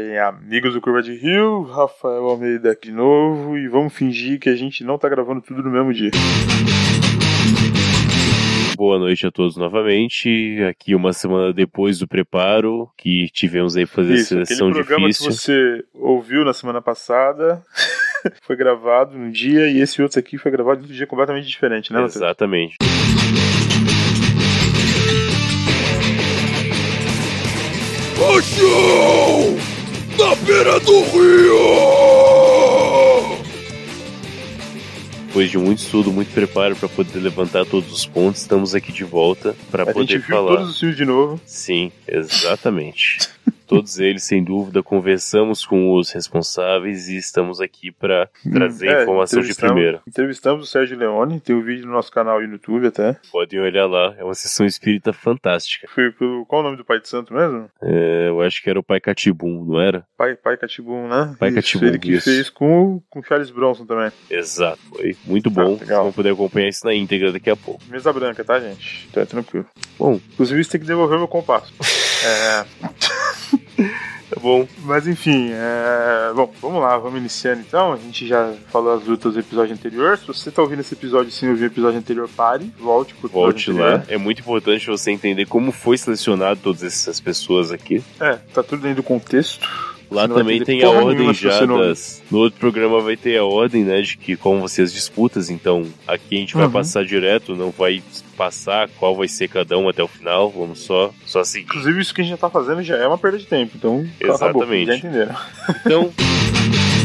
Bem, amigos do Curva de Rio, Rafael Almeida aqui de novo e vamos fingir que a gente não tá gravando tudo no mesmo dia. Boa noite a todos novamente. Aqui uma semana depois do preparo, que tivemos aí fazer Isso, a aquele seleção programa difícil. que você ouviu na semana passada foi gravado num dia e esse outro aqui foi gravado outro dia completamente diferente, né? Exatamente. Paixão na beira do rio! Depois de muito estudo, muito preparo para poder levantar todos os pontos, estamos aqui de volta para A gente poder viu falar. todos os filmes de novo. Sim, exatamente. Todos eles, sem dúvida, conversamos com os responsáveis e estamos aqui para trazer É, informação de primeira. Entrevistamos o Sérgio Leone, tem um vídeo no nosso canal e no YouTube até. Podem olhar lá, é uma sessão espírita fantástica. Foi pelo. Qual o nome do pai de santo mesmo? É, eu acho que era o Pai Catibum, não era? Pai, pai Catibum, né? Pai Isso, Catibum, Ele que isso. fez com o Charles Bronson também. Exato, foi muito bom. Ah, legal. Vamos poder acompanhar isso na íntegra daqui a pouco. Mesa branca, tá, gente? Então é tranquilo. Bom, Inclusive, você tem que devolver meu compasso. é. Bom. Mas enfim, é... bom, vamos lá, vamos iniciando então. A gente já falou as lutas do episódio anterior. Se você tá ouvindo esse episódio sem ouvir o episódio anterior, pare, volte pro Volte anterior. lá. É muito importante você entender como foi selecionado todas essas pessoas aqui. É, tá tudo dentro do contexto. Lá não vai também tem a ordem já das. No outro programa vai ter a ordem, né? De que como você as disputas, então aqui a gente vai Uhum. passar direto, não vai passar qual vai ser cada um até o final. Vamos só, só seguir. Inclusive, isso que a gente já tá fazendo já é uma perda de tempo. Então, acabou. Exatamente. Já entenderam. Então,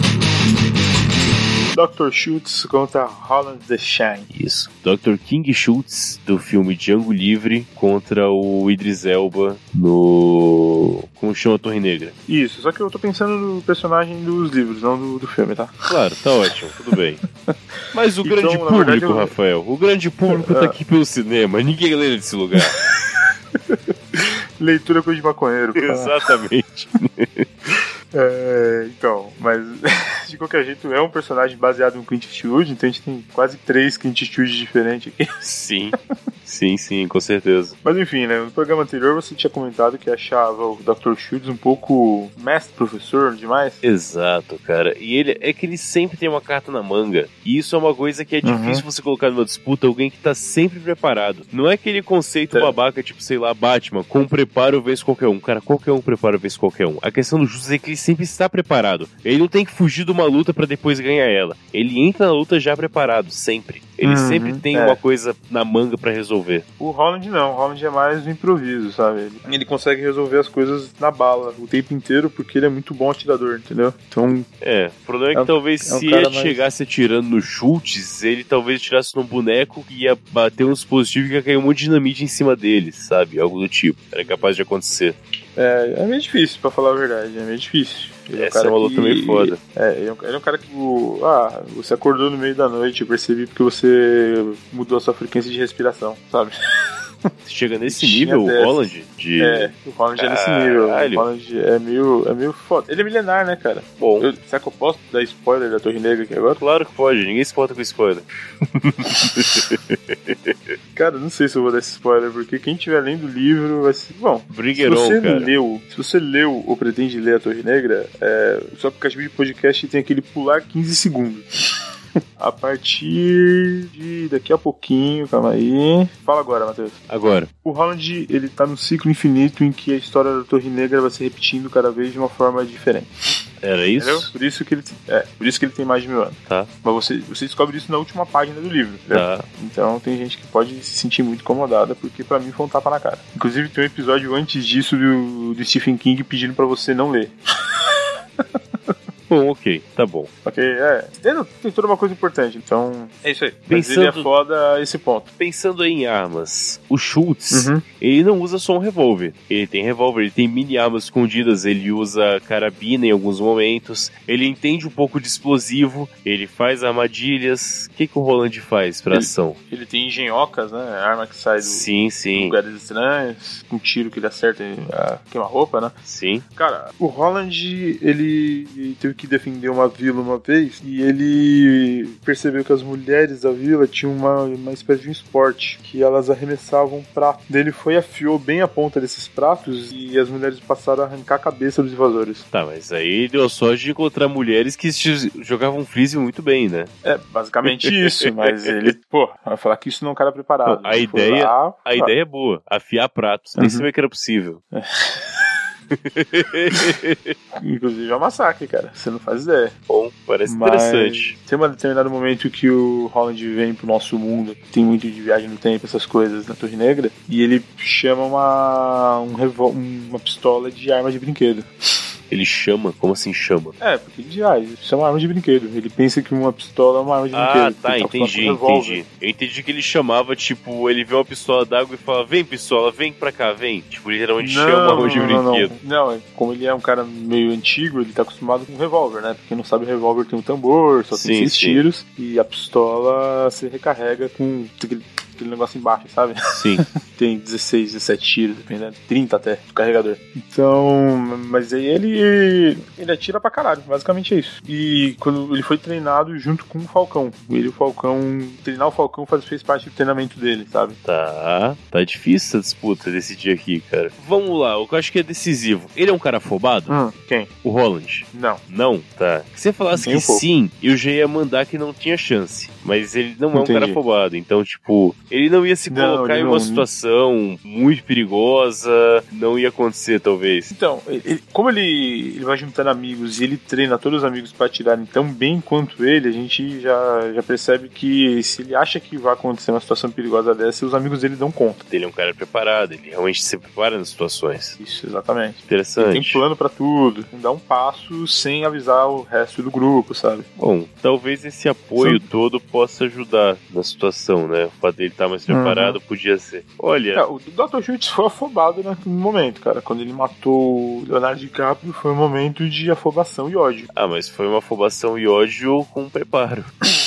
Dr. Schultz contra Holland the Shine. isso. Dr. King Schultz, do filme Django Livre, contra o Idris Elba no. Como chama a Torre Negra? Isso, só que eu tô pensando no personagem dos livros, não do, do filme, tá? Claro, tá ótimo, tudo bem. Mas o Então, grande público, verdade, eu- Rafael, o grande público tá Ah. aqui pelo cinema, ninguém lê desse lugar. Leitura coisa de maconheiro. pá. Exatamente. É, então, mas de qualquer jeito é um personagem baseado no Clint Eastwood, então a gente tem quase três Clint Eastwood diferentes aqui. Sim, sim, sim, com certeza. Mas enfim, né, no programa anterior você tinha comentado que achava o Dr. Schultz um pouco mestre professor demais. Exato, cara. E ele é que ele sempre tem uma carta na manga. E isso é uma coisa que é Uhum. difícil você colocar numa disputa alguém que tá sempre preparado. Não é aquele conceito É. babaca, tipo, sei lá, Batman, com preparo vence qualquer um. Cara, qualquer um prepara vence qualquer um. A questão do Justo é que ele sempre está preparado. Ele não tem que fugir de uma luta pra depois ganhar ela. Ele entra na luta já preparado, sempre. Ele Uhum, sempre tem é. uma coisa na manga pra resolver. O Holland não, o Holland é mais do improviso, sabe? Ele, ele consegue resolver as coisas na bala o tempo inteiro porque ele é muito bom atirador, entendeu? Então, É, o problema é que É um- talvez é um se ele mais- chegasse atirando no chutes, ele talvez tirasse num boneco que ia bater um dispositivo e ia cair um monte de dinamite em cima dele, sabe? Algo do tipo. Era capaz de acontecer. é, é meio difícil, pra falar a verdade, é meio difícil. Ele um Essa cara é uma luta que- meio foda. É, ele é, um, ele é um cara que. Ah, você acordou no meio da noite, eu percebi porque você mudou a sua frequência de respiração, sabe? Chega nesse nível, o. Holland, de. É, o Holland é nesse nível. O Holland é meio, é meio foda. Ele é milenar, né, cara? Bom, Eu, será que eu posso dar spoiler da Torre Negra aqui agora? claro que pode, ninguém se importa com spoiler. Cara, não sei se eu vou dar esse spoiler, porque quem tiver lendo o livro vai ser. Bom, Bring se você cara. leu, se você leu ou pretende ler a Torre Negra, é, só que o aplicativo de podcast tem aquele pular 15 segundos. A partir de daqui a pouquinho, calma aí. Fala agora, Matheus. Agora, O Holland, ele tá num ciclo infinito em que a história da Torre Negra vai se repetindo cada vez de uma forma diferente. era isso? Entendeu? Por isso que ele, é, por isso que ele tem mais de mil anos. Tá. Mas você, você descobre isso na última página do livro. entendeu? Tá. Então tem gente que pode se sentir muito incomodada, porque pra mim foi um tapa na cara. Inclusive tem um episódio antes disso do, do Stephen King pedindo pra você não ler. Bom, ok, tá bom. Ok? É. Tem, tem toda uma coisa importante. Então. É isso aí. Mas Pensando- ele é foda a esse ponto. Pensando em armas, o Schultz, Uhum. ele não usa só um revólver. Ele tem revólver, ele tem mini armas escondidas, ele usa carabina em alguns momentos, ele entende um pouco de explosivo, ele faz armadilhas. O que, que o Roland faz pra Ele- ação? Ele tem engenhocas, né? Arma que sai do. Sim, sim, Lugares estranhos, um tiro que ele acerta e ah, queima roupa, né? sim. Cara, o Holland, ele teve que defendeu uma vila uma vez e ele percebeu que as mulheres da vila tinham uma, uma espécie de um esporte que elas arremessavam prato. Daí ele foi e afiou bem a ponta desses pratos e as mulheres passaram a arrancar a cabeça dos invasores. Tá, mas aí deu sorte de encontrar mulheres que jogavam frisbee muito bem, né? É, basicamente isso, mas ele, pô, vai falar que isso não é um cara preparado. Pô, a ideia- lá, A ideia é boa, afiar pratos. Nem sabia que era possível. Inclusive é um massacre, cara. Você não faz ideia. Bom, parece Mas interessante. Tem um determinado momento que o Holland vem pro nosso mundo, tem muito de viagem no tempo, essas coisas, na Torre Negra, e ele chama uma, um uma pistola de arma de brinquedo. Ele chama? Como assim chama? É, porque ele diz, ah, uma arma de brinquedo. Ele pensa que uma pistola é uma arma de Ah, brinquedo. tá, Ele acostumado entendi, entendi. Eu entendi que ele chamava, tipo, ele vê uma pistola d'água e fala, vem pistola, vem pra cá, vem. Tipo, literalmente chama a arma de não, não, brinquedo. não. Não, é- como ele é um cara meio antigo, ele tá acostumado com revólver, né? Porque não sabe, revólver tem um tambor, só Sim, tem seis sim. tiros, e a pistola se recarrega com aquele, negócio embaixo, sabe? Sim. tem 16, 17 tiros, dependendo, 30 até, do carregador. Então, mas aí ele ele atira pra caralho, basicamente é isso. E quando ele foi treinado junto com o Falcão, ele e o Falcão, treinar o Falcão faz, fez parte do treinamento dele, sabe? Tá, tá difícil essa disputa desse dia aqui, cara. Vamos lá, o que eu acho que é decisivo. Ele é um cara afobado? Hum, quem? O Holland. Não. Não, tá. Se você falasse Nem que um sim, eu já ia mandar que não tinha chance. Mas ele não é um Entendi. cara afobado. Então, tipo, ele não ia se colocar ele em uma não- situação muito perigosa. Não ia acontecer, talvez. Então, ele- ele- como ele, ele vai juntando amigos e ele treina todos os amigos pra atirarem tão bem quanto ele, a gente já, já percebe que se ele acha que vai acontecer uma situação perigosa dessa, os amigos dele dão conta. Ele é um cara preparado, ele realmente se prepara nas situações. Isso, exatamente. Ele Interessante. tem plano pra tudo, não dá um passo sem avisar o resto do grupo, sabe? Bom, talvez esse apoio todo possa ajudar na situação, né? O fato dele estar mais Uhum. preparado podia ser. Olha, É, o Dr. Schultz foi afobado naquele momento, cara. Quando ele matou o Leonardo DiCaprio, foi um momento de afobação e ódio. Ah, mas foi uma afobação e ódio com preparo.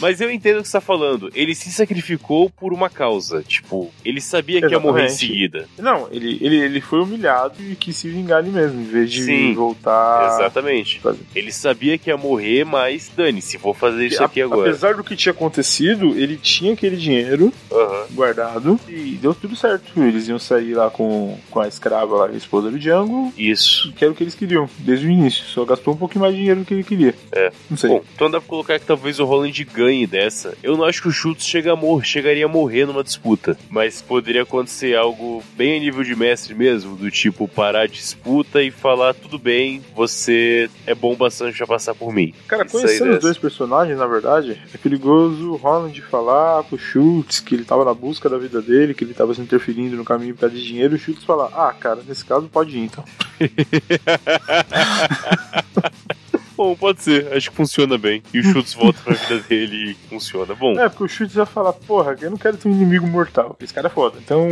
Mas eu entendo o que você tá falando. Ele se sacrificou por uma causa. Tipo, ele sabia que ia morrer em Exatamente. seguida. Não, ele, ele, ele foi humilhado e quis se vingar ali mesmo, em vez de Sim. voltar. Exatamente. fazer. Ele sabia que ia morrer, mas dane-se, vou fazer isso A- aqui agora. Apesar do que tinha acontecido, ele tinha aquele dinheiro Aham. guardado e deu tudo certo. Eles iam sair lá com, com a escrava lá, a esposa do Django, Isso. que era o que eles queriam, desde o início. Só gastou um pouquinho mais de dinheiro do que ele queria. É. Não sei. Bom, então dá pra colocar que talvez o Holland ganhe dessa. Eu não acho que o Schultz chega a mor chegaria a morrer numa disputa, mas poderia acontecer algo bem a nível de mestre mesmo, do tipo parar a disputa e falar tudo bem, você é bom bastante pra passar por mim. Cara, Isso conhecendo os dois personagens, na verdade, é perigoso o Holland falar pro Schultz que ele tava na busca da vida dele, que ele tava se interferindo no caminho pra de dinheiro, e o Schultz falar, ah, cara, nesse caso pode ir então. Bom, pode ser, acho que funciona bem. E o Schultz volta pra vida dele e funciona. Bom, É, porque o Schultz vai falar, porra, eu não quero ter um inimigo mortal. Esse cara é foda. Então,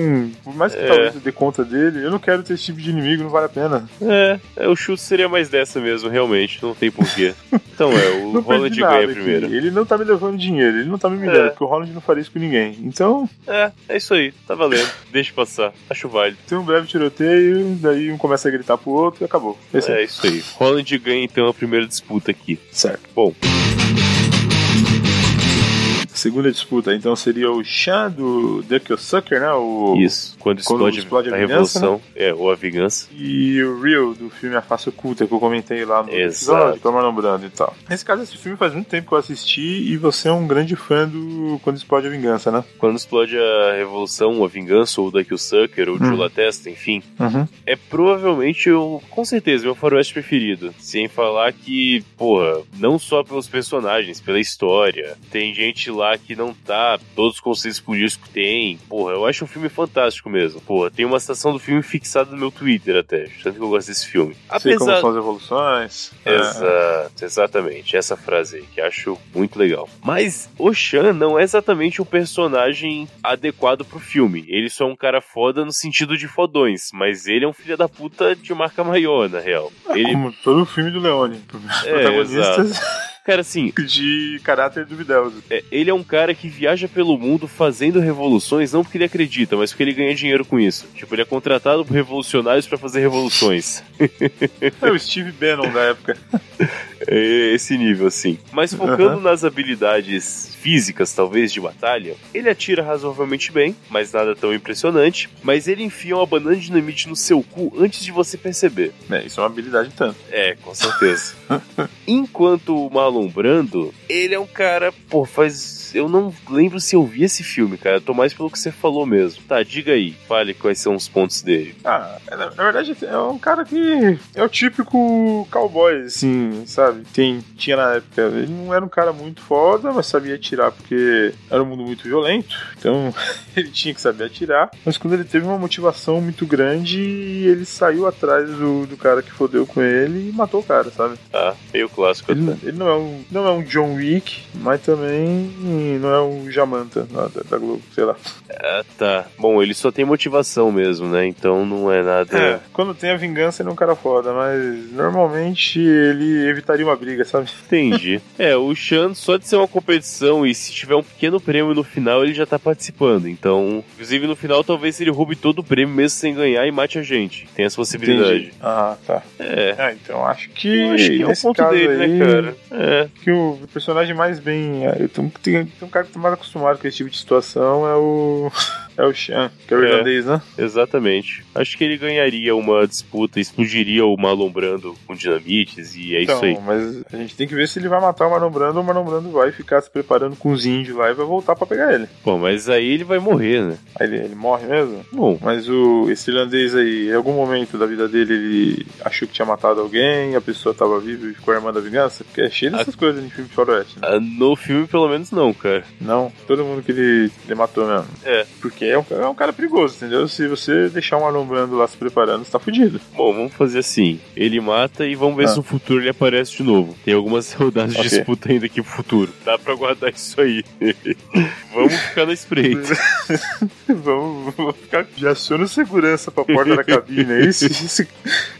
por mais que É. talvez eu dê conta dele, eu não quero ter esse tipo de inimigo, não vale a pena. é, é, o Schultz seria mais dessa mesmo, realmente, não tem porquê. Então é, o não Holland ganha aqui. primeiro. Ele não tá me levando dinheiro, ele não tá me humilhando, É. porque o Holland não faria isso com ninguém. Então, É, é isso aí, tá valendo. Deixa passar, acho válido. tem um breve tiroteio, daí um começa a gritar pro outro e acabou. Esse É isso aí. Holland ganha então a primeira disputa aqui. Certo. Bom, Segunda disputa, então, seria o Chan do Duck or Sucker, né? O... isso. Quando Quando explode, explode a a, vingança, revolução, é, ou a vingança. E o Real, do filme A Face Oculta, que eu comentei lá no Exato. episódio, com a Marlon Brando e tal. Nesse caso, esse filme faz muito tempo que eu assisti e você é um grande fã do Quando Explode a Vingança, né? Quando explode a revolução, a vingança, ou o Sucker, ou o Hum. Testa, enfim. Uhum. É provavelmente, o, com certeza, meu faroeste preferido. Sem falar que, porra, não só pelos personagens, pela história. Tem gente lá que não tá, todos os conceitos políticos tem. Porra, eu acho um filme fantástico mesmo. Porra, tem uma citação do filme fixada no meu Twitter até. Tanto que eu gosto desse filme. Sei como Apesar. são as evoluções. É. Exato, exatamente. Essa frase aí, que acho muito legal. Mas o Shan não é exatamente um personagem adequado pro filme. Ele só é um cara foda no sentido de fodões, mas ele é um filho da puta de marca maior, na real. Ele, Como todo o filme do Leone. É, Protagonistas cara, assim, de caráter duvidoso. é, ele é um cara que viaja pelo mundo fazendo revoluções, não porque ele acredita, mas porque ele ganha dinheiro com isso. Tipo, ele é contratado por revolucionários pra fazer revoluções. É o Steve Bannon da época. É esse nível, assim. Mas focando nas habilidades físicas, talvez, de batalha, ele atira razoavelmente bem, mas nada tão impressionante. Mas ele enfia uma banana de dinamite no seu cu antes de você perceber. É, isso é uma habilidade tanto. É, com certeza. Enquanto o Marlon Brando, ele é um cara, pô, faz. Eu não lembro se eu vi esse filme, cara. Eu tô mais pelo que você falou mesmo. Tá, diga aí. Fale quais são os pontos dele. Ah, na, na verdade é um cara que é o típico cowboy, assim, sabe? Tem, tinha na época. Ele não era um cara muito foda, mas sabia atirar porque era um mundo muito violento. Então ele tinha que saber atirar. Mas quando ele teve uma motivação muito grande, ele saiu atrás do, do cara que fodeu com ele e matou o cara, sabe? Tá, meio clássico Ele, ele não, é um, não é um John Wick, mas também não é um Jamanta lá da, da Globo, sei lá. Ah, tá. Bom, ele só tem motivação mesmo, né? Então não é nada. É, quando tem a vingança ele é um cara foda, mas normalmente ele evitaria uma briga, sabe? Entendi. É, o Chan, só de ser uma competição e se tiver um pequeno prêmio no final, ele já tá participando. Então, inclusive no final, talvez ele roube todo o prêmio mesmo sem ganhar e mate a gente. Tem essa possibilidade. Entendi. Ah, tá. É. Ah, então acho que, Eu acho que é o ponto dele, aí, né, cara? É. Que o personagem mais bem. é, Tem, tem, tem um cara que tá mais acostumado com esse tipo de situação é o. É o Chan, que é o É. irlandês, né? Exatamente. Acho que ele ganharia uma disputa, explodiria o Marlon Brando com dinamites e é Então, isso aí. mas a gente tem que ver se ele vai matar o Marlon Brando ou o Marlon Brando vai ficar se preparando com os índios lá e vai voltar pra pegar ele. Pô, mas aí ele vai morrer, né? Aí ele, ele morre mesmo? Bom, Mas o, esse irlandês aí, em algum momento da vida dele, ele achou que tinha matado alguém, a pessoa tava viva e ficou armando a vingança? Porque é cheio dessas coisas em filme de faroeste, né? ah, no filme pelo menos não, cara. Não, todo mundo que ele, ele matou mesmo. É. Porque é um, é um cara perigoso, entendeu? Se você deixar um Marlon Brando lá se preparando, você tá fudido. Bom, vamos fazer assim. Ele mata e vamos ver Ah. se no futuro ele aparece de novo. Tem algumas rodadas de Ok. disputa ainda aqui pro futuro. Dá pra guardar isso aí. vamos ficar na espreita. Vamos, vamos ficar. Já aciona segurança pra porta da cabine aí. Se, se-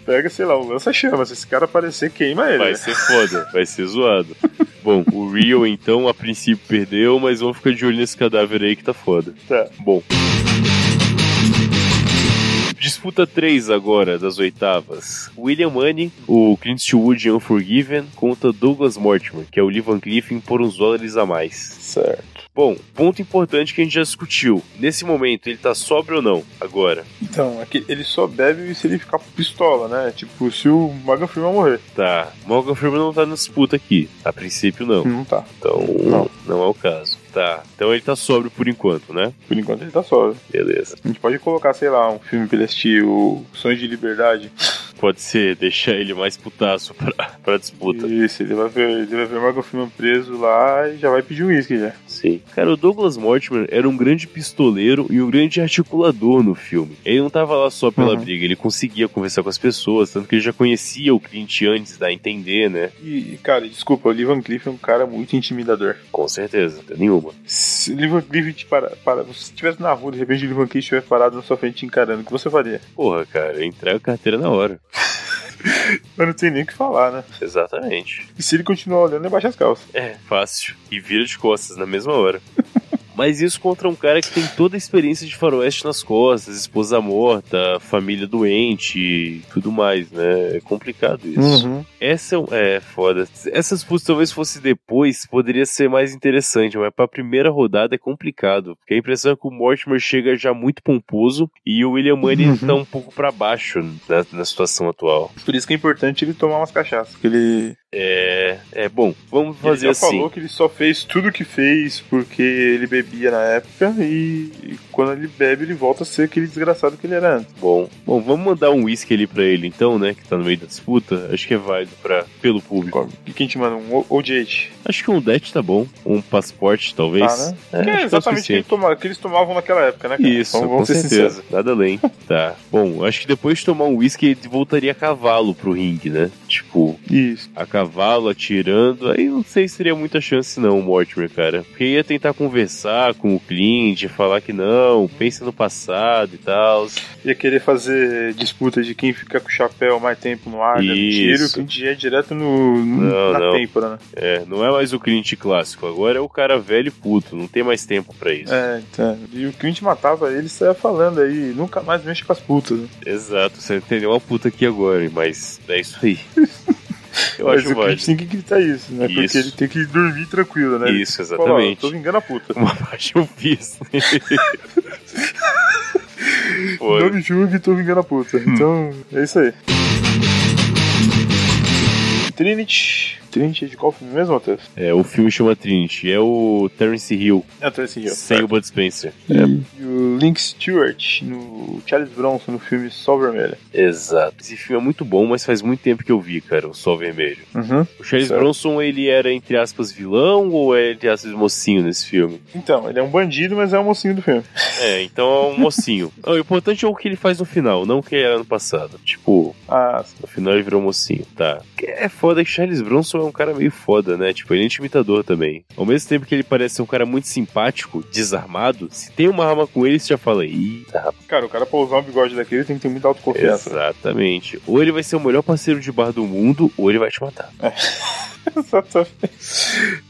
pega, sei lá, um lança-chama. Se esse cara aparecer, queima ele. Vai ser foda, vai ser zoado. Bom, o Rio então a princípio perdeu, mas vamos ficar de olho nesse cadáver aí que tá foda. Tá. Bom. Disputa 3 agora, das oitavas. William Money, o Clint Eastwood em Unforgiven, contra Douglas Mortimer, que é o Lee Van Cleef por uns dólares a mais. Certo. Bom, ponto importante que a gente já discutiu. Nesse momento, ele tá sóbrio ou não? Agora. Então, é ele só bebe se ele ficar pistola, né? Tipo, se o Morgan Freeman morrer. Tá. Morgan Freeman não tá na disputa aqui. A princípio, não. Não tá. Então, Não. não é o caso. Tá. Então ele tá sóbrio por enquanto, né? Por enquanto ele tá só. Beleza. A gente pode colocar, sei lá, um filme pra ele assistir, o Sonho de Liberdade. Pode ser deixar ele mais putaço pra, pra disputa. Isso, ele vai ver, ele vai ver o Morgan Freeman preso lá e já vai pedir um uísque já. Sim. Cara, o Douglas Mortimer era um grande pistoleiro e um grande articulador no filme. Ele não tava lá só pela Uhum. briga, ele conseguia conversar com as pessoas, tanto que ele já conhecia o Clint antes da entender, né? E, cara, desculpa, o Lee Van Cleef é um cara muito intimidador. Com certeza, não tem nenhuma. Se o Lee Van Cleef te para, para, se estivesse na rua, de repente o Lee Van Cleef estiver parado na sua frente te encarando, o que você faria? Porra, cara, entrega a carteira na hora. Eu não tenho nem o que falar, né? Exatamente. E se ele continuar olhando, ele baixa as calças. É, fácil. E vira de costas na mesma hora. Mas isso contra um cara que tem toda a experiência de faroeste nas costas, esposa morta, família doente e tudo mais, né? É complicado isso. Uhum. Essa é, um- é foda. Essa disputa talvez fosse depois, poderia ser mais interessante, mas pra primeira rodada é complicado. Porque a impressão é que o Mortimer chega já muito pomposo e o William Money Uhum. tá um pouco pra baixo na, na situação atual. Por isso que é importante ele tomar umas cachaças. Porque ele, É, é bom, vamos fazer ele já assim. falou que ele só fez tudo o que fez porque ele bebia na época e, e quando ele bebe, ele volta a ser aquele desgraçado que ele era antes. Bom, bom, vamos mandar um whisky ali pra ele então, né? Que tá no meio da disputa. Acho que é válido pra, pelo público. E quem te manda? Um O- OJ. Acho que um Det tá bom. Um passaporte, talvez. Tá, né? É, que é que o exatamente o que, ele toma- que eles tomavam naquela época, né? cara? Isso, Vamos- com certeza. sinceros. Nada além. tá. Bom, acho que depois de tomar um whisky, ele voltaria a cavalo pro ringue, né? Tipo, Isso. a cavalo atirando. Aí não sei se teria muita chance, não, o Mortimer, cara. Porque ia tentar conversar com o Clint, falar que não, pensa no passado e tal. Ia querer fazer disputa de quem fica com o chapéu mais tempo no ar, dando tiro, o Clint ia direto no, no- Não, na não. têmpora, né? É, não é mais o Clint clássico, agora é o cara velho e puto, não tem mais tempo pra isso. É, então. E o Clint matava ele, saia falando aí, nunca mais mexe com as putas. Né? Exato, você entendeu uma puta aqui agora, mas é isso aí. Eu Mas acho o válido. tem que gritar isso, né? Porque Isso. ele tem que dormir tranquilo, né? Isso, Ele fala, exatamente. tô vingando a puta. Uma parte eu fiz. Não me julgue, tô vingando a puta. Então, é isso aí. Trinity. Trinity é de qual filme mesmo, Matheus? é, o filme chama Trinity, é o Terence Hill, É, Terence Hill. sem o Bud Spencer. E o Link Stewart no Charles Bronson no filme Sol Vermelho. Exato. Esse filme é muito bom, mas faz muito tempo que eu vi, cara, o Sol Vermelho. Uhum. O Charles Certo. Bronson, ele era, entre aspas, vilão ou é, entre aspas, mocinho nesse filme? Então, ele é um bandido, mas é o mocinho do filme. É, então é um mocinho. O importante é o que ele faz no final, não o que era no passado. Tipo, Ah, no final ele virou mocinho, tá. É foda que Charles Bronson é um cara meio foda, né? Tipo, ele é intimidador também. Ao mesmo tempo que ele parece ser um cara muito simpático, desarmado, se tem uma arma com ele, você já fala, eita, rapaz. cara, o cara pra usar um bigode daquele tem que ter muita autoconfiança. Exatamente. Ou ele vai ser o melhor parceiro de bar do mundo, ou ele vai te matar. Exatamente.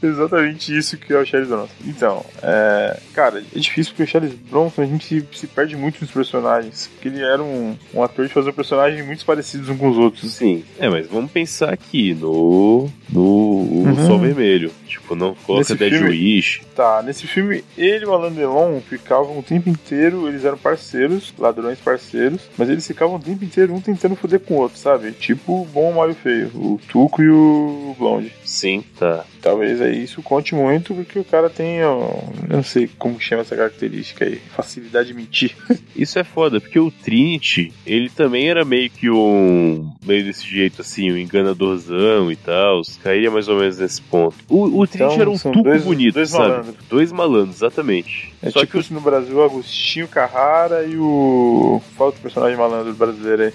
Exatamente isso que é o Charles Bronson. Então, é, cara, é difícil porque o Charles Bronson a gente se, se perde muito nos personagens. Porque ele era um, um ator de fazer personagens muito parecidos uns com os outros. Sim. É, mas vamos pensar aqui no. No Uhum. Sol Vermelho. Tipo, não coloca Dead filme- Wish. Tá, nesse filme, ele e o Alain Delon ficavam o tempo inteiro, eles eram parceiros, ladrões parceiros, mas eles ficavam o tempo inteiro um tentando foder com o outro, sabe? Tipo o bom, o mal e o feio, o Tuco e o Blonde. Sim, tá. Talvez aí isso conte muito porque o cara tem, eu não sei como chama essa característica aí, facilidade de mentir. Isso é foda, porque o Trinity, ele também era meio que um. meio desse jeito assim, um enganadorzão e tal. Cairia mais ou menos nesse ponto. O, o Então, era um tuco dois- bonito, dois sabe? malandros. Dois malandros, exatamente. É Só tipo que se no Brasil o Agostinho Carrara e o. Qual outro personagem malandro brasileiro aí?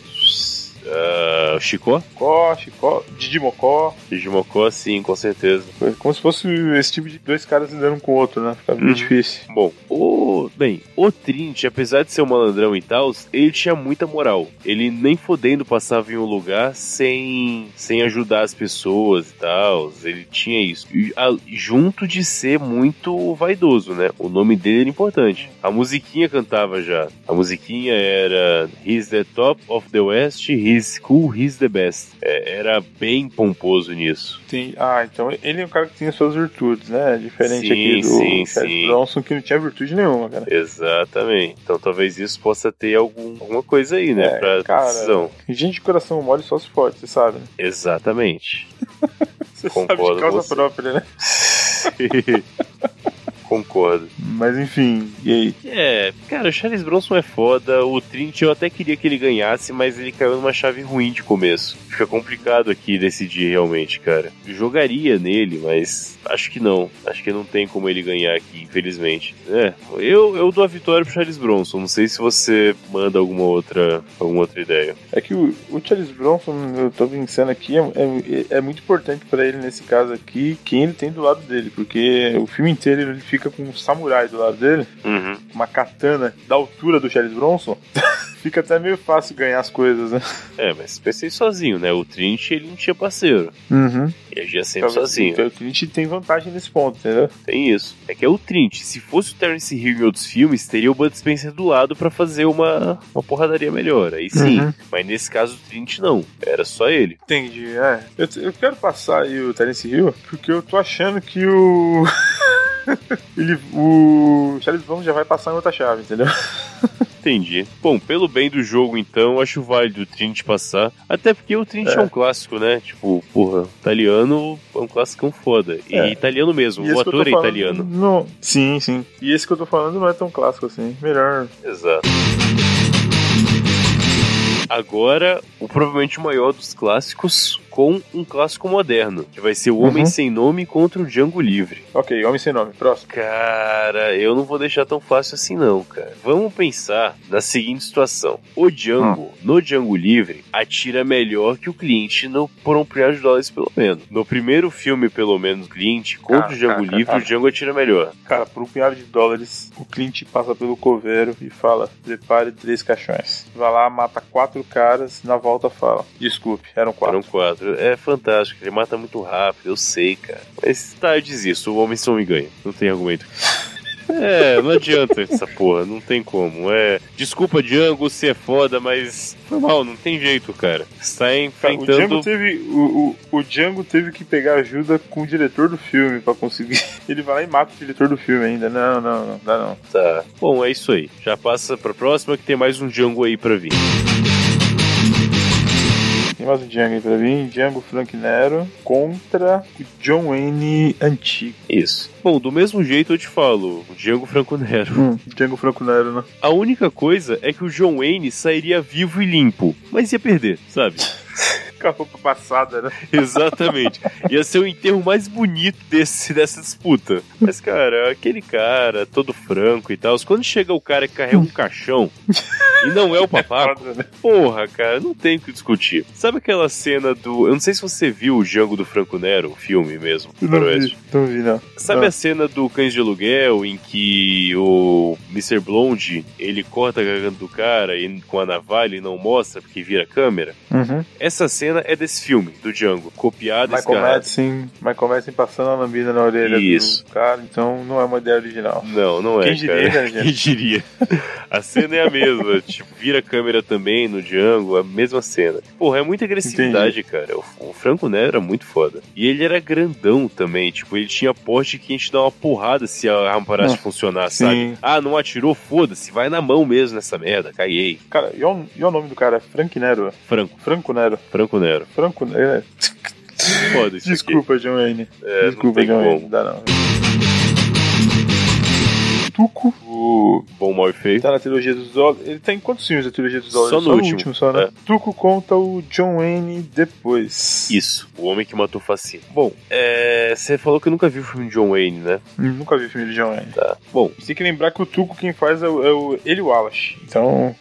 O Chicó? Chicó, Chicó, Didi Mocó. Digimocó, sim, com certeza. Foi Como se fosse esse tipo de dois caras lidando um com o outro, né? Fica Uhum. meio difícil. Bom, o. Bem, o Trinity, apesar de ser um malandrão e tal, ele tinha muita moral. Ele nem fodendo passava em um lugar sem, sem ajudar as pessoas e tal. Ele tinha isso. E, a- junto de ser muito vaidoso, né? O nome dele era importante. A musiquinha cantava já. A musiquinha era He's the top of the West, he's cool, he's the best. É, era bem pomposo nisso. Tem... Ah, então ele é um cara que as suas virtudes, né? Diferente Sim, aqui do sim, sim. Bronson, que não tinha virtude nenhuma, cara. Exatamente. Então talvez isso possa ter algum, alguma coisa aí, né? É, pra cara. decisão. Gente de coração mole só se pode, você sabe, né? Exatamente. Você Concordo sabe de causa própria, né? Concordo. Mas enfim, e aí? É, cara, o Charles Bronson é foda. O Trinity eu até queria que ele ganhasse, mas ele caiu numa chave ruim de começo. Fica complicado aqui decidir realmente, cara. Eu jogaria nele, mas acho que não. Acho que não tem como ele ganhar aqui, infelizmente. É, eu, eu dou a vitória pro Charles Bronson. Não sei se você manda alguma outra, alguma outra ideia. É que o, o Charles Bronson, eu tô pensando aqui, é, é, é muito importante pra ele nesse caso aqui, quem ele tem do lado dele, porque o filme inteiro ele fica com um samurai do lado dele, Uhum. uma katana da altura do Charles Bronson. fica até meio fácil ganhar as coisas, né? É, mas pensei sozinho, né? O Trinity ele não tinha parceiro. Uhum. Ele agia sempre Então, sozinho. Então, o Trinity tem vantagem nesse ponto, entendeu? Tem isso. É que é o Trinity. Se fosse o Terence Hill em outros filmes, teria o Bud Spencer do lado pra fazer uma, uma porradaria melhor. Aí sim. Uhum. Mas nesse caso o Trinity não. Era só ele. Entendi, é. Eu, eu quero passar aí o Terence Hill, porque eu tô achando que o. Ele, o Charles Bronson já vai passar em outra chave, entendeu? Entendi. Bom, pelo bem do jogo, então, acho válido o Trinity passar. Até porque o Trinity é, É. um clássico, né? Tipo, porra, italiano é um clássico foda. E É. italiano mesmo. E O esse que eu tô ator é falando italiano. Não, sim, sim. E esse que eu tô falando não é tão clássico assim. Melhor. Exato. Agora, o provavelmente o maior dos clássicos, com um clássico moderno, que vai ser o Homem Uhum. Sem Nome contra o Django Livre. Ok, Homem Sem Nome, próximo. Cara, eu não vou deixar tão fácil assim não, cara. Vamos pensar na seguinte situação. O Django, no Django Livre, atira melhor que o cliente no, por um de dólares, pelo menos. No primeiro filme, pelo menos, o cliente, contra Cara, o Django cara, Livre, cara. o Django atira melhor. Cara, por um punhado de dólares, o cliente passa pelo coveiro e fala: prepare três caixões. Vai lá, mata quatro caras, na volta fala: desculpe, eram quatro. Eram quatro. É fantástico, ele mata muito rápido, eu sei, cara. Mas tá, eu desisto, o Homem Nome ganha. Não tem argumento. É, não adianta essa porra, não tem como. É, desculpa, Django, você é foda, mas foi mal, não tem jeito, cara. Você tá Cara, o, enfrentando. Django teve, o, o, o Django teve que pegar ajuda com o diretor do filme pra conseguir. Ele vai lá e mata o diretor do filme ainda. Não, não, não, dá não. Tá. Bom, é isso aí. Já passa pra próxima que tem mais um Django aí pra vir. Tem mais um Django aí pra mim. Django Frank Nero contra o John Wayne antigo. Isso. Bom, do mesmo jeito eu te falo, o Django Franco Nero. Hum, Django Franco Nero, né? A única coisa é que o John Wayne sairia vivo e limpo, mas ia perder, sabe? Com a roupa passada, né? Exatamente. Ia ser o enterro mais bonito desse, dessa disputa. Mas, cara, aquele cara todo franco e tal, quando chega o cara que carrega um caixão e não é o papaco, né? porra, cara, não tem o que discutir. Sabe aquela cena do. Eu não sei se você viu o Django do Franco Nero, o filme mesmo, do Não vi, não vi, não. Sabe Ah. a cena do Cães de Aluguel em que o Mr. Blonde ele corta a garganta do cara e com a navalha e não mostra porque vira câmera? Uhum. Essa cena é desse filme, do Django, copiada Michael. Madsen, Michael Madsen passando a lambida na orelha Isso. do cara, então não é uma ideia original. Não, não é, Quem diria, cara. né, gente? Quem diria? A cena é a mesma, tipo, vira a câmera também no Django, a mesma cena. Porra, é muita agressividade, cara. O, o Franco Nero era muito foda. E ele era grandão também, tipo, ele tinha porte que a gente dá uma porrada se a arma parasse Ah, de funcionar, sim. sabe? Ah, não atirou? Foda-se, vai na mão mesmo nessa merda, caguei. Cara, e o, e o nome do cara? Frank Nero. Franco, Franco Nero. Franco Nero. Franco Nero. Foda isso aqui. Desculpa, John Wayne. É, Desculpa, não John Wayne. como. Dá não. Tuco, o Bom, mal e feio. Tá na trilogia dos dólares. Ele tá em quantos filmes da trilogia dos dólares? Só no último, só, né? é. Tuco conta o John Wayne depois. Isso, o homem que matou Facino. Bom, é, você falou que nunca viu o filme de John Wayne, né? Nunca vi filme de John Wayne. Tá. Bom, Você tem que lembrar que o Tuco quem faz é o, é o Eli Wallace. Então,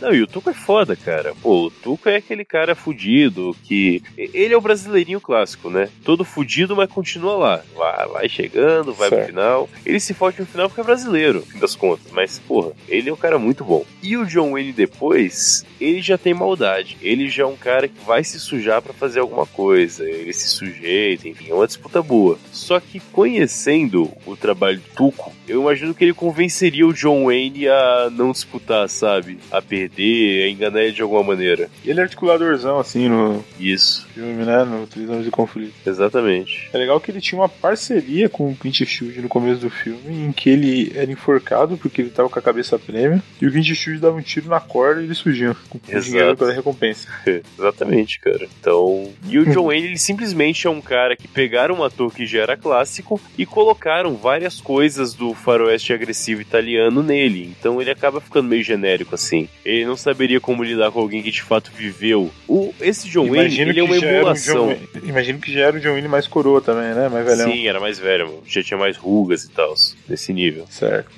Não, e o Tuco é foda, cara. Pô, o Tuco é aquele cara fudido que. Ele é o brasileirinho clássico, né? Todo fudido, mas continua lá. Vai, vai chegando, vai pro Certo. final. Ele se fode no final porque é brasileiro, no fim das contas. Mas, porra, ele é um cara muito bom. E o John Wayne depois, ele já tem maldade. Ele já é um cara que vai se sujar pra fazer alguma coisa. Ele se sujeita, enfim, é uma disputa boa. Só que conhecendo o trabalho do Tuco, eu imagino que ele convenceria o John Wayne a não disputar, sabe? A perder, enganar ele de alguma maneira. ele é articuladorzão, assim, no Isso, filme, né? No Três Anos de Conflito. exatamente. É legal que ele tinha uma parceria com o Clint Eastwood no começo do filme, em que ele era enforcado porque ele tava com a cabeça prêmio, e o Clint Eastwood dava um tiro na corda e eles fugiam com o dinheiro pela recompensa. Exatamente, cara. Então. E o John Wayne, ele simplesmente é um cara que pegaram um ator que já era clássico e colocaram várias coisas do faroeste agressivo italiano nele. Então ele acaba ficando meio genérico assim. Ele não saberia como lidar com alguém que de fato viveu. O, esse John Wayne, ele é uma era um emulação. John imagino que já era o John Wayne mais coroa também, né? Mais velhão. Sim, era mais velho, mano. já tinha mais rugas e tal, nesse nível. Certo.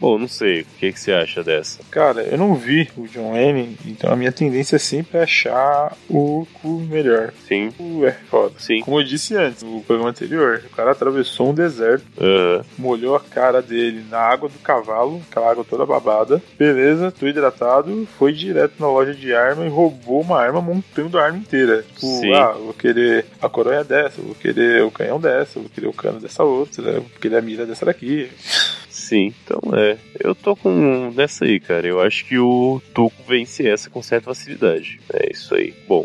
Bom, não sei, o que, que você acha dessa? Cara, eu não vi o John Wayne, então a minha tendência sempre é achar o, o melhor. Sim, O é foda. sim. Como eu disse antes, no programa anterior, o cara atravessou um deserto, Aham. molhou a cara dele na água do cavalo, aquela água toda babada. Beleza, tô hidratado, foi direto na loja de arma e roubou uma arma montando a arma inteira. Tipo, Sim. ah, vou querer a coronha dessa, vou querer o canhão dessa, vou querer o cano dessa outra, vou querer a mira dessa daqui. Sim, então é. Eu tô com nessa aí, cara. Eu acho que o Tuco vence essa com certa facilidade. É isso aí. Bom.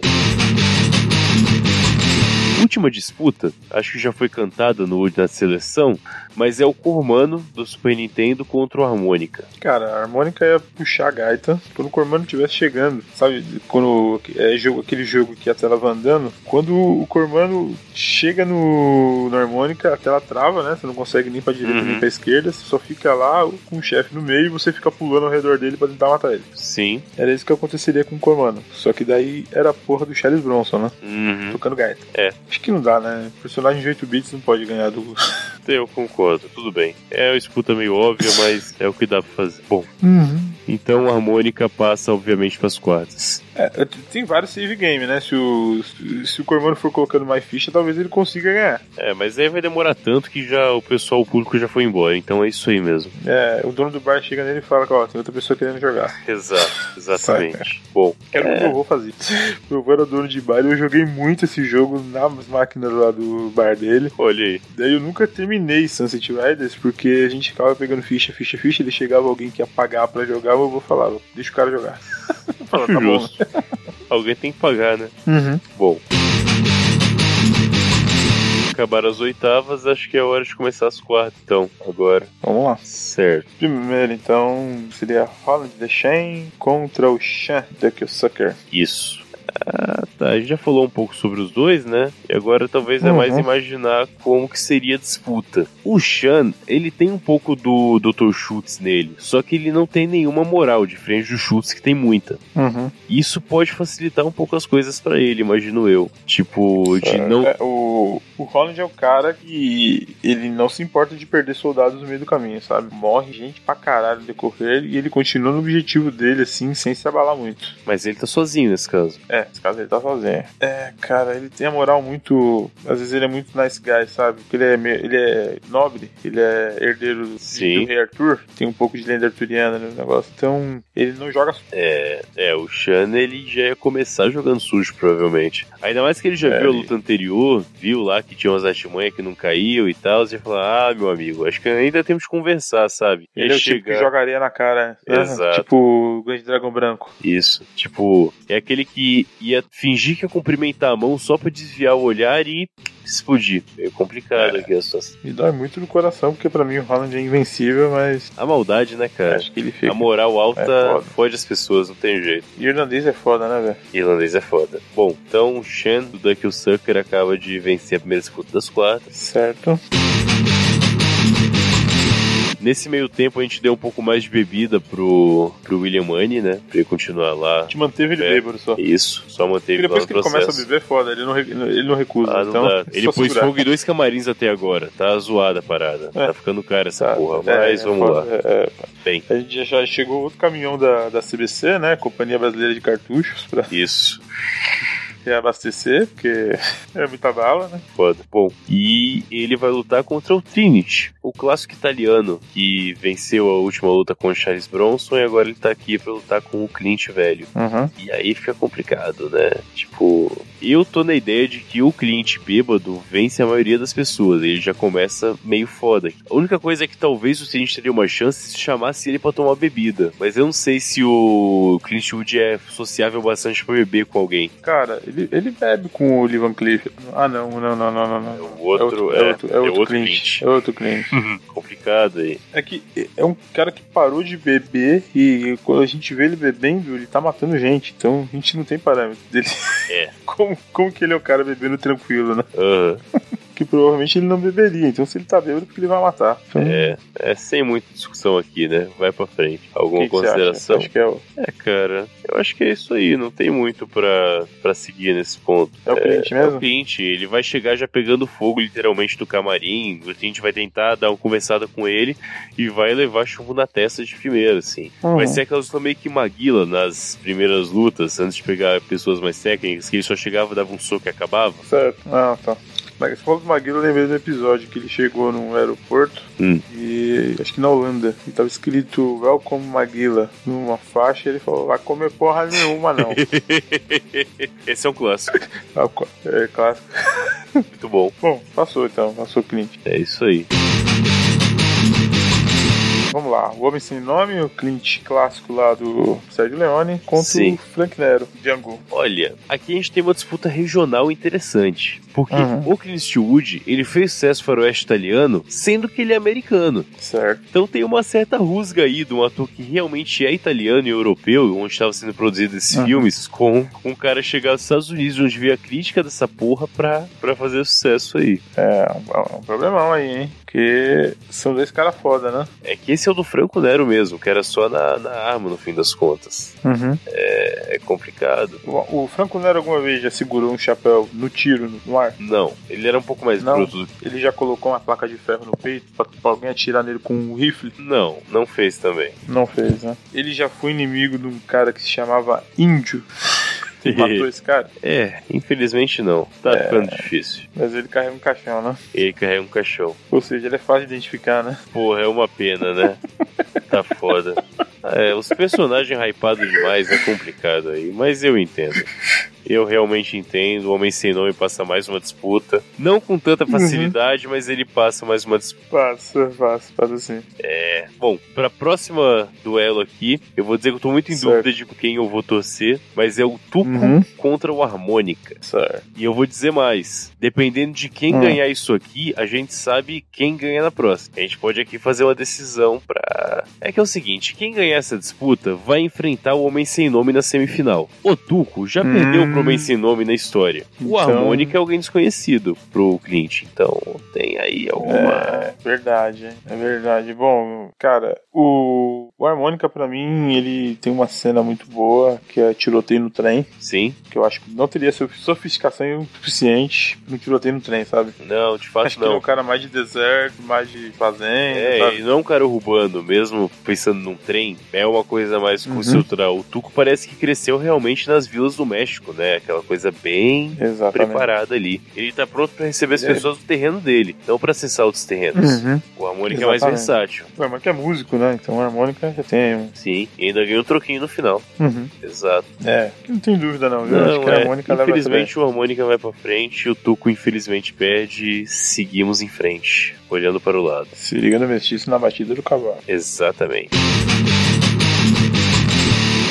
Última disputa, acho que já foi cantada no na seleção, mas é o Cormano do Super Nintendo contra o Harmonica. Cara, a harmônica ia puxar a gaita quando o Cormano estivesse chegando. Sabe, quando é jogo, aquele jogo que a tela vai andando, quando o Cormano chega no, na harmônica, a tela trava, né? Você não consegue nem pra direita Uhum. nem pra esquerda, você só fica lá com o chefe no meio e você fica pulando ao redor dele pra tentar matar ele. Sim. Era isso que aconteceria com o Cormano. Só que daí era a porra do Charles Bronson, né? Uhum. Tocando gaita. É. Acho que não dá, né? Personagem de 8 bits não pode ganhar do. Eu concordo, tudo bem. É uma disputa meio óbvia, mas é o que dá pra fazer. Bom, Uhum. então a harmônica passa, obviamente, pras quartas. É, tem vários save game, né? Se o, se o Cormano for colocando mais ficha, talvez ele consiga ganhar. É, mas aí vai demorar tanto que já o pessoal, o público já foi embora, então é isso aí mesmo. É, o dono do bar chega nele e fala que ó, tem outra pessoa querendo jogar. Exato, exatamente. Bom, Era o que eu vou fazer. Meu avô era dono de bar e eu joguei muito esse jogo nas máquinas lá do bar dele. olha aí. Daí eu nunca terminei Sunset Riders porque a gente ficava pegando ficha, ficha, ficha. Ele chegava alguém que ia pagar pra jogar, o avô falava: Deixa o cara jogar. Eu falava, tá bom. Alguém tem que pagar, né? Uhum. Bom. Acabaram as oitavas, acho que é hora de começar as quartas, então, agora. Vamos lá. Certo. Primeiro, então, seria Holland the Shane contra o Shan the Sucker. Isso. Ah, tá. A gente já falou um pouco sobre os dois, né? E agora talvez é Uhum. mais imaginar como que seria a disputa. O Shan, ele tem um pouco do Dr. Schultz nele, só que ele não tem nenhuma moral, diferente do Schultz que tem muita. Uhum. Isso pode facilitar um pouco as coisas pra ele, imagino eu. Tipo, de não. É, o, o Holland é o cara que ele não se importa de perder soldados no meio do caminho, sabe? Morre gente pra caralho decorrer e ele continua no objetivo dele, assim, sem se abalar muito. Mas ele tá sozinho nesse caso. É, nesse caso ele tá sozinho. É, cara, ele tem a moral muito. Às vezes ele é muito nice guy, sabe? Porque ele é, meio- ele é nobre, ele é herdeiro do, Sim. do rei Arthur, tem um pouco de lenda arturiana no negócio. Então, ele não joga. É, é, o Shan ele já ia começar jogando sujo, provavelmente. Ainda mais que ele já É, viu a ele- luta anterior, viu lá que tinha umas artimanhas que não caíam e tal, ia falar, ah, meu amigo, acho que ainda temos que conversar, sabe? Ele Ia é o tipo que chegar- joga areia na cara. né? Exato. Tipo o Grande Dragão Branco. Isso, tipo, é aquele que ia fingir que ia cumprimentar a mão só pra desviar o olhar e explodir. É complicado aqui a situação. Me dói muito no coração, porque pra mim o Holland é invencível, mas A maldade, né, cara? acho que ele fica. A moral alta É foda. fode as pessoas, não tem jeito. E irlandês é foda, né, velho? Irlandês é foda. Bom, então o Shan do Duck Sucker acaba de vencer a primeira disputa das quartas. Certo. Nesse meio tempo a gente deu um pouco mais de bebida pro, pro William Money, né? Pra ele continuar lá. A gente manteve ele É. bêbado só. Isso, só manteve lá depois que ele começa a beber, é foda, ele não, ele não recusa. Ah, não então, dá. é Ele pôs segurar. fogo em dois camarins até agora. Tá zoada a parada. É. Tá ficando cara essa Tá, porra. é, Mas é vamos lá. Bem, A gente já chegou outro caminhão da, da CBC, né? Companhia Brasileira de Cartuchos, pra isso. Reabastecer, porque é muita bala, né? Foda. Bom, e ele vai lutar contra o Trinity, o clássico italiano que venceu a última luta com o Charles Bronson e agora ele tá aqui pra lutar com o Clint velho. Uhum. E aí fica complicado, né? Tipo, eu tô na ideia de que o Clint bêbado vence a maioria das pessoas. Ele já começa meio foda. A única coisa é que talvez o Clint teria uma chance se chamasse ele pra tomar bebida. Mas eu não sei se o Clint Wood é sociável bastante pra beber com alguém. Cara, ele, ele bebe com o Lee Van Cleef. Ah, não, não, não, não, não. não. O outro é outro, é outro, Clint. Clint. É outro Clint. Complicado aí. É que é um cara que parou de beber e quando a gente vê ele bebendo, ele tá matando gente. Então a gente não tem parâmetro dele. É. Como, como que ele é o cara bebendo tranquilo, né? Aham. Que provavelmente ele não beberia. Então se ele tá bêbado, é porque ele vai matar. Então, É, é sem muita discussão aqui, né? Vai pra frente. o Alguma que que consideração? Acho que é o, É, cara, eu acho que é isso aí, não tem muito pra, pra seguir nesse ponto. é o cliente É o mesmo? cliente, ele vai chegar já pegando fogo literalmente do camarim, o cliente vai tentar dar uma conversada com ele e vai levar chumbo na testa de primeira, assim. Uhum. Vai ser aquela luta meio que Maguila nas primeiras lutas, antes de pegar pessoas mais técnicas, que ele só chegava, dava um soco e acabava. Certo. Ah, tá. Mas falou do Maguila, eu lembrei do episódio que ele chegou num aeroporto Hum. e acho que na Holanda e tava escrito Welcome Maguila numa faixa e ele falou, vai comer porra nenhuma não. Esse é um clássico, co- é clássico. muito bom. Bom, passou então, passou o Clint. É isso aí. Vamos lá. O Homem Sem Nome, o Clint clássico lá do Sérgio Leone, contra Sim. o Frank Nero, Django. Olha, aqui a gente tem uma disputa regional interessante. Porque Uhum. o Clint Eastwood, ele fez sucesso faroeste italiano, sendo que ele é americano. Certo. Então tem uma certa rusga aí de um ator que realmente é italiano e europeu, onde estava sendo produzido esses Uhum. filmes, com um cara chegar aos Estados Unidos, onde veio a crítica dessa porra pra, pra fazer sucesso aí. É, um, um problemão aí, hein? Porque são dois caras foda, né? É que esse é o do Franco Nero mesmo, que era só na, na arma no fim das contas. Uhum. É complicado. O, o Franco Nero alguma vez já segurou um chapéu no tiro, no, no ar? Não, ele era um pouco mais Não. bruto do que. Ele já colocou uma placa de ferro no peito pra, pra alguém atirar nele com um rifle? Não, não fez também. Não fez, né? Ele já foi inimigo de um cara que se chamava Índio. Matou esse cara, É, infelizmente não. Tá É. ficando difícil. mas ele carrega um caixão, né? Ele carrega um caixão. Ou seja, ele é fácil de identificar, né? Porra, é uma pena, né? tá foda. É, os personagens hypados demais é complicado aí, mas eu entendo. Eu realmente entendo. O Homem Sem Nome passa mais uma disputa. Não com tanta facilidade, mas ele passa mais uma disputa. Passa, passa, passa sim. É. Bom, pra próxima duelo aqui, eu vou dizer que eu tô muito em Certo. dúvida de quem eu vou torcer, mas é o Tuco Uhum. contra o Harmônica. Certo. E eu vou dizer mais: dependendo de quem Hum. ganhar isso aqui, a gente sabe quem ganha na próxima. A gente pode aqui fazer uma decisão pra. É que é o seguinte: quem ganhar essa disputa vai enfrentar o Homem Sem Nome na semifinal. O Tuco já Hum. perdeu pro Homem Sem Nome na história. O Então- Harmônica é alguém desconhecido pro Clint. Então tem aí alguma. É verdade, é verdade. Bom, cara, o, o Harmônica pra mim, ele tem uma cena muito boa, que é tiroteio no trem, Sim? que eu acho que não teria sof- sofisticação suficiente no tiroteio no trem, sabe? Não, de fato Acho que ele é não. um cara mais de deserto, mais de fazenda, É, sabe? ele não é um cara urbano, mesmo pensando num trem, é uma coisa mais Uhum. cultural. O Tuco parece que cresceu realmente nas vilas do México, né? Aquela coisa bem Exatamente. preparada ali. Ele tá pronto pra receber as É. pessoas do terreno dele, não pra acessar outros terrenos. Uhum. O harmônica é mais Exatamente. versátil. O Harmônica é músico, né? Então o Harmônica já tem. um- Sim, e ainda ganhou um troquinho no final. Uhum. Exato. É, não tem dúvida não, acho Não, que a é. Harmônica leva essa daí. Infelizmente o harmônica vai pra frente, o Tuco infelizmente perde. Seguimos em frente, olhando para o lado. Se liga no mestiço na batida do cavalo. Exatamente.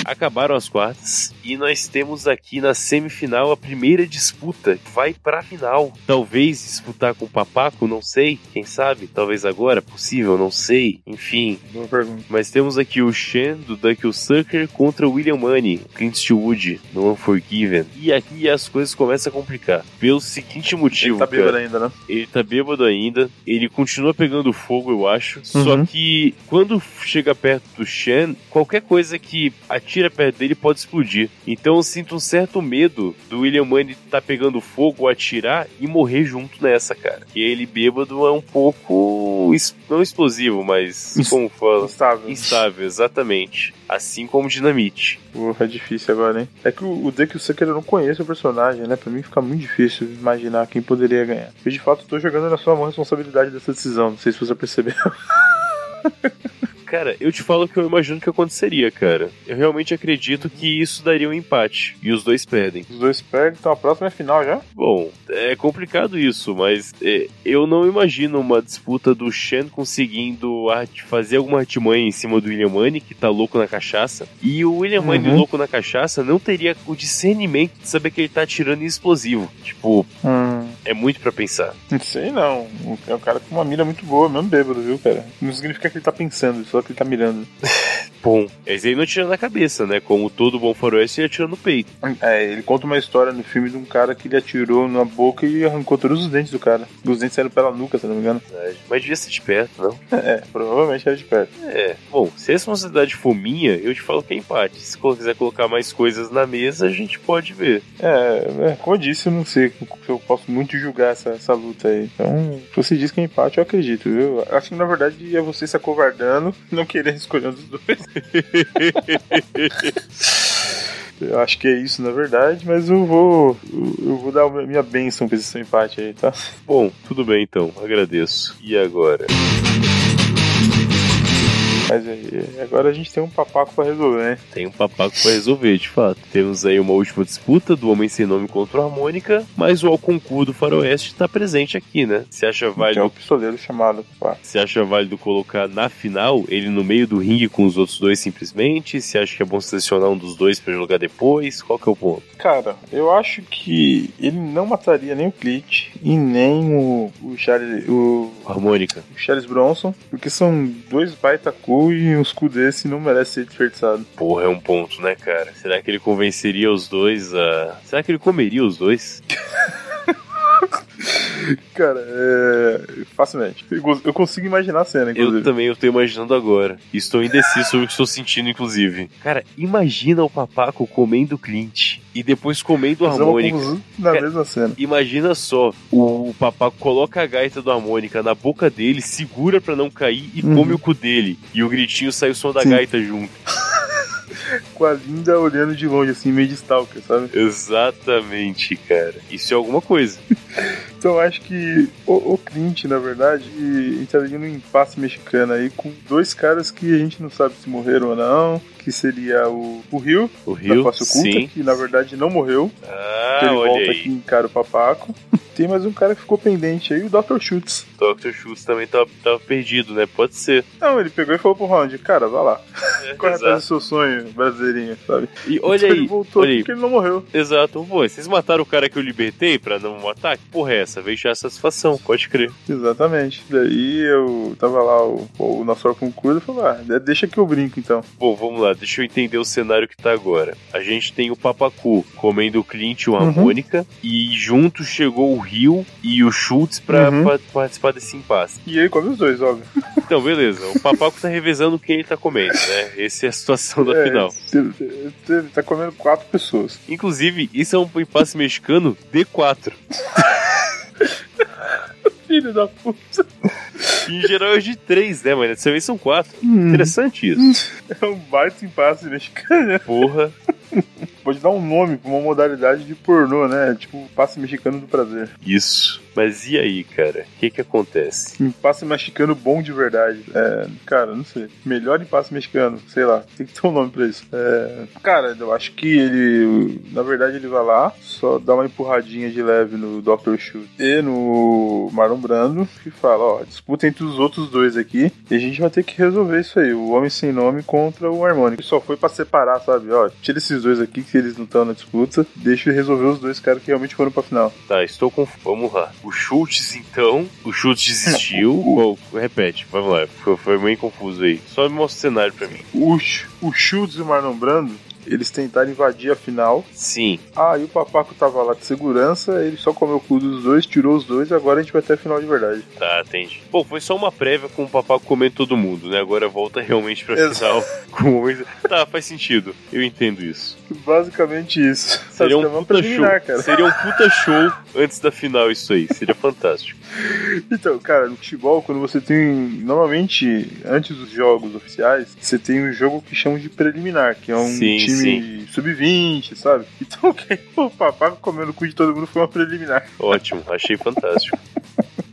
Acabaram as quartas e nós temos aqui na semifinal a primeira disputa. Vai pra final. Talvez disputar com o Papaco, não sei. Quem sabe? Talvez agora, possível, não sei. Enfim. Boa pergunta. Mas temos aqui o Shen do Duck Sucker contra o William Money, Clint Eastwood no Unforgiven. E aqui as coisas começam a complicar. Pelo seguinte motivo, Ele tá cara. bêbado ainda, né? Ele tá bêbado ainda, ele continua pegando fogo, eu acho. Só Uhum. que quando chega perto do Shen, qualquer coisa que atira perto dele pode explodir. Então eu sinto um certo medo do William Money tá pegando fogo, atirar e morrer junto nessa, cara. E ele bêbado é um pouco. não explosivo, mas. Como fala? Instável. Instável, exatamente. Assim como dinamite. Porra, é difícil agora, hein? É que o, o Deck Sucker eu não conheço o personagem, né? Pra mim fica muito difícil imaginar quem poderia ganhar. Eu de fato tô jogando na sua mão a responsabilidade dessa decisão. Não sei se você percebeu. Cara, eu te falo o que eu imagino que aconteceria, cara. Eu realmente acredito que isso daria um empate. E os dois perdem. Os dois perdem, então a próxima é final já? Bom, é complicado isso, mas é, eu não imagino uma disputa do Shen conseguindo fazer alguma artimanha em cima do William Money, que tá louco na cachaça. E o William Money Uhum. louco na cachaça não teria o discernimento de saber que ele tá atirando em explosivo. Tipo, Hum. É muito pra pensar. Não sei não. É um cara com uma mira muito boa, mesmo bêbado, viu, cara? Não significa que ele tá pensando, só que ele tá mirando. Bom, mas ele não atira na cabeça, né? Como todo bom faroeste, ele atira no peito. É, ele conta uma história no filme de um cara que ele atirou na boca e arrancou todos os dentes do cara. Os dentes saíram pela nuca, se não me engano. Mas devia ser de perto, não? É, provavelmente era de perto. É, bom, se a responsabilidade for minha, eu te falo que é empate. Se quiser colocar mais coisas na mesa, a gente pode ver. É, é, como eu disse, eu não sei se eu posso muito julgar essa, essa luta aí. Então, se você diz que é empate, eu acredito, viu? Acho que na verdade é você se acovardando, não querer escolher um dos dois. Eu acho que é isso, na verdade, mas eu vou. Eu vou dar a minha bênção pra esse empate aí, tá? Bom, tudo bem então, agradeço. E agora? Mas aí, agora a gente tem um papaco pra resolver, né? Tem um papaco pra resolver, de fato. Temos aí uma última disputa do Homem Sem Nome contra o Harmônica, mas o Alconcur do Faroeste tá presente aqui, né? Você acha Tem um válido, pistoleiro chamado. Pá. você acha válido colocar na final ele no meio do ringue com os outros dois simplesmente? Você acha que é bom selecionar um dos dois pra jogar depois? Qual que é o ponto? Cara, eu acho que ele não mataria nem o Clit e nem o, o, Charles, o, Harmônica. o Charles Bronson, porque são dois baita cu e uns cu desse não merece ser desperdiçado. Porra, é um ponto, né, cara? Será que ele convenceria os dois a. Será que ele comeria os dois? Cara, é. Facilmente. Eu cons- Eu consigo imaginar a cena, Eu inclusive. também, eu tô imaginando agora. Estou indeciso sobre o que estou sentindo, inclusive. Cara, imagina o papaco comendo o Clint e depois comendo uma harmônica. na Cara, mesma cena. Imagina só, o papaco coloca a gaita do harmônica na boca dele, segura pra não cair e Uhum. come o cu dele. E o gritinho sai o som da Sim. gaita junto. Com a linda olhando de longe, assim, meio de stalker, sabe? Exatamente, cara. Isso é alguma coisa. Então acho que o, o Clint, na verdade, entraria num impasse mexicano aí com dois caras que a gente não sabe se morreram ou não. Que seria o, o Rio, O da Rio, Face Oculta, sim. que na verdade não morreu. Ah, ele volta aí. aqui e encara o papaco. Tem mais um cara que ficou pendente aí, o Dr. Schutz. Dr. Schultz também tava, tava perdido, né? Pode ser. Não, ele pegou e falou pro Round, cara, vai lá, É, corre atrás do exato. seu sonho brasileirinho, sabe? E olha Então aí, ele voltou olha aí. porque ele não morreu. Exato. Pô, vocês mataram o cara que eu libertei pra não matar? Que porra é essa? Veio já a satisfação, pode crer. Exatamente. Daí eu tava lá, o, o nosso concurso e falou, ah, deixa que eu brinco então. Bom, vamos lá, deixa eu entender o cenário que tá agora. A gente tem o Papacu comendo o Clint e o Uhum. harmônica, e junto chegou o Rio e o Schultz pra, Uhum. pra participar desse impasse. E aí come os dois, óbvio. Então, beleza, o Papaco tá revezando quem ele tá comendo, né? Essa é a situação da É, final. Ele ele tá comendo quatro pessoas. Inclusive, isso é um impasse mexicano D4. Filho da puta. Em geral é de 3, né, mas dessa vez são 4. Hum. Interessante isso. É um baita impasse mexicano. Porra. Pode dar um nome pra uma modalidade de pornô, né? Tipo, passe mexicano do prazer. Isso. Mas e aí, cara? O que que acontece? Impasse mexicano bom de verdade. É, cara, não sei. Melhor impasse mexicano, sei lá. Tem que ter um nome pra isso. É, cara, eu acho que ele, na verdade, ele vai lá, só dá uma empurradinha de leve no Dr. Shoot e no Marlon Brando e fala: ó, disputa entre os outros dois aqui e a gente vai ter que resolver isso aí. O Homem Sem Nome contra o Harmônico. Só foi pra separar, sabe? Ó, tira esses dois aqui que eles não estão na disputa, deixa eu resolver os dois caras que realmente foram pra final. Tá, estou com. Vamos lá. O Schultz, então. O Schultz desistiu. Qual- repete, vamos lá. Foi, foi meio confuso aí. Só me mostra o cenário pra mim. O, o Schultz e o Marlon Brando, eles tentaram invadir a final. Sim. Ah, e o Papaco tava lá de segurança, ele só comeu o cu dos dois, tirou os dois e agora a gente vai ter a final de verdade. Tá, entendi. Bom, foi só uma prévia com o papaco comendo todo mundo, né? Agora volta realmente pra final com o homem. Tá, faz sentido. Eu entendo isso. Basicamente isso. Seria um puta show. cara. Seria um puta show antes da final, isso aí. Seria fantástico. Então, cara, no futebol, quando você tem. Normalmente, antes dos jogos oficiais, você tem um jogo que chamam de preliminar, que é um Sim, time sub-20, sabe? Então, ok, o Papaco comendo o cu de todo mundo foi uma preliminar. Ótimo, achei fantástico.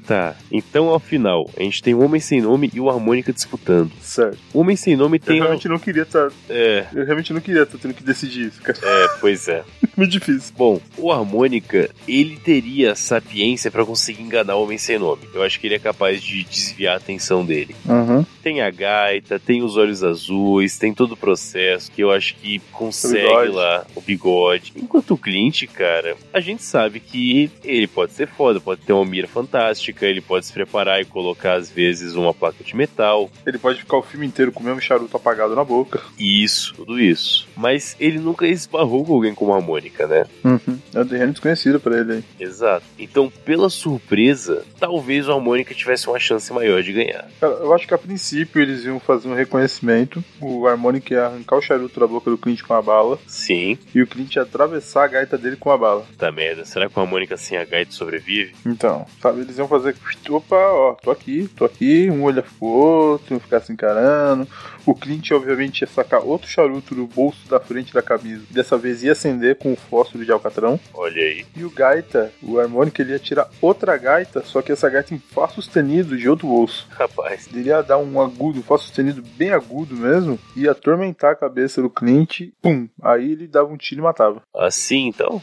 Tá, então ao final, a gente tem o Homem Sem Nome e o Harmônica disputando. Certo. O Homem Sem Nome Eu tem. um- realmente não queria estar. É, Eu realmente não queria estar tendo que decidir isso, cara. é, pois é. Muito difícil. Bom, o Harmônica, ele teria sapiência pra conseguir enganar o Homem Sem Nome. Eu acho que ele é capaz de desviar a atenção dele. Uhum. Tem a gaita, tem os olhos azuis, tem todo o processo que eu acho que consegue bigode. lá o bigode. Enquanto o Clint, cara, a gente sabe que ele pode ser foda, pode ter uma mira fantástica, ele pode se preparar e colocar às vezes uma placa de metal, Ele pode ficar o filme inteiro com o mesmo charuto apagado na boca. isso, tudo isso. Mas ele nunca esbarrou com alguém como harmônica, né? Uhum. É um terreno desconhecido pra ele aí. Exato. Então, pela surpresa, talvez o harmônica tivesse uma chance maior de ganhar. Cara, eu acho que a princípio eles iam fazer um reconhecimento. O Harmonic ia arrancar o charuto da boca do Clint com a bala. Sim, E o Clint ia atravessar a gaita dele com a bala. tá merda. Será que o harmônica sem a gaita sobrevive? Então, sabe, eles iam fazer. Opa, ó, tô aqui, tô aqui. Um olha pro outro, iam ficar se encarando. O Clint, obviamente, ia sacar outro charuto do bolso da frente da camisa. Dessa vez ia acender com o fósforo de alcatrão. Olha aí. E o gaita, o harmônico, ele ia tirar outra gaita, só que essa gaita em Fá sustenido de outro bolso. Rapaz. Ele ia dar um agudo, um Fá sustenido bem agudo mesmo, ia atormentar a cabeça do Clint, pum. Aí ele dava um tiro e matava. Assim, então?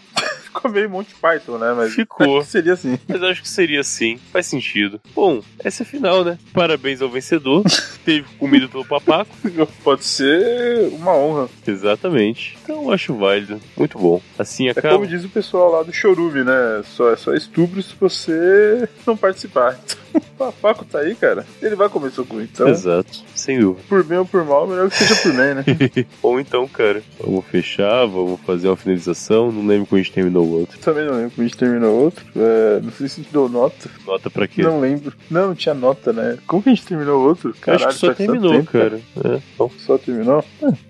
Ficou meio Monty Python, né? Mas Ficou. acho que seria assim. Mas acho que seria assim. Faz sentido. Bom, essa é a final, né? Parabéns ao vencedor. Teve comida pelo papaco. Pode ser uma honra. Exatamente. Então acho válido. Muito bom. Assim É acaba. como diz o pessoal lá do Chorume, né? Só, é só estupro se você não participar. O Papaco tá aí, cara. Ele vai comer seu cu. Então, Exato. Sem dúvida. por bem ou por mal, melhor que seja por bem, né? Ou então, cara, vamos fechar, vamos fazer uma finalização. Não lembro como a gente terminou o outro. Também não lembro como a gente terminou outro. É, não sei se a gente deu nota. Nota pra quê? Não lembro. Não, não tinha nota, né? Como que a gente terminou o outro? Eu acho que só terminou, tempo, cara. É, então, Só terminou?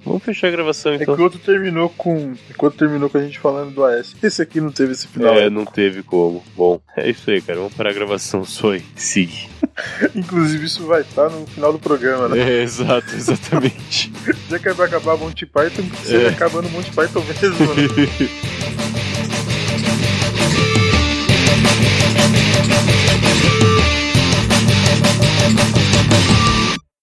vamos fechar a gravação É então. que o outro terminou com. Enquanto terminou com a gente falando do AS. Esse aqui não teve esse final. É, não teve como. Bom, é isso aí, cara. Vamos parar a gravação só aí. Sigue. Inclusive, isso vai estar no final do programa, né? É, exato, exatamente. Já que vai acabar Monty Python, você É. acaba no Monty Python mesmo, né?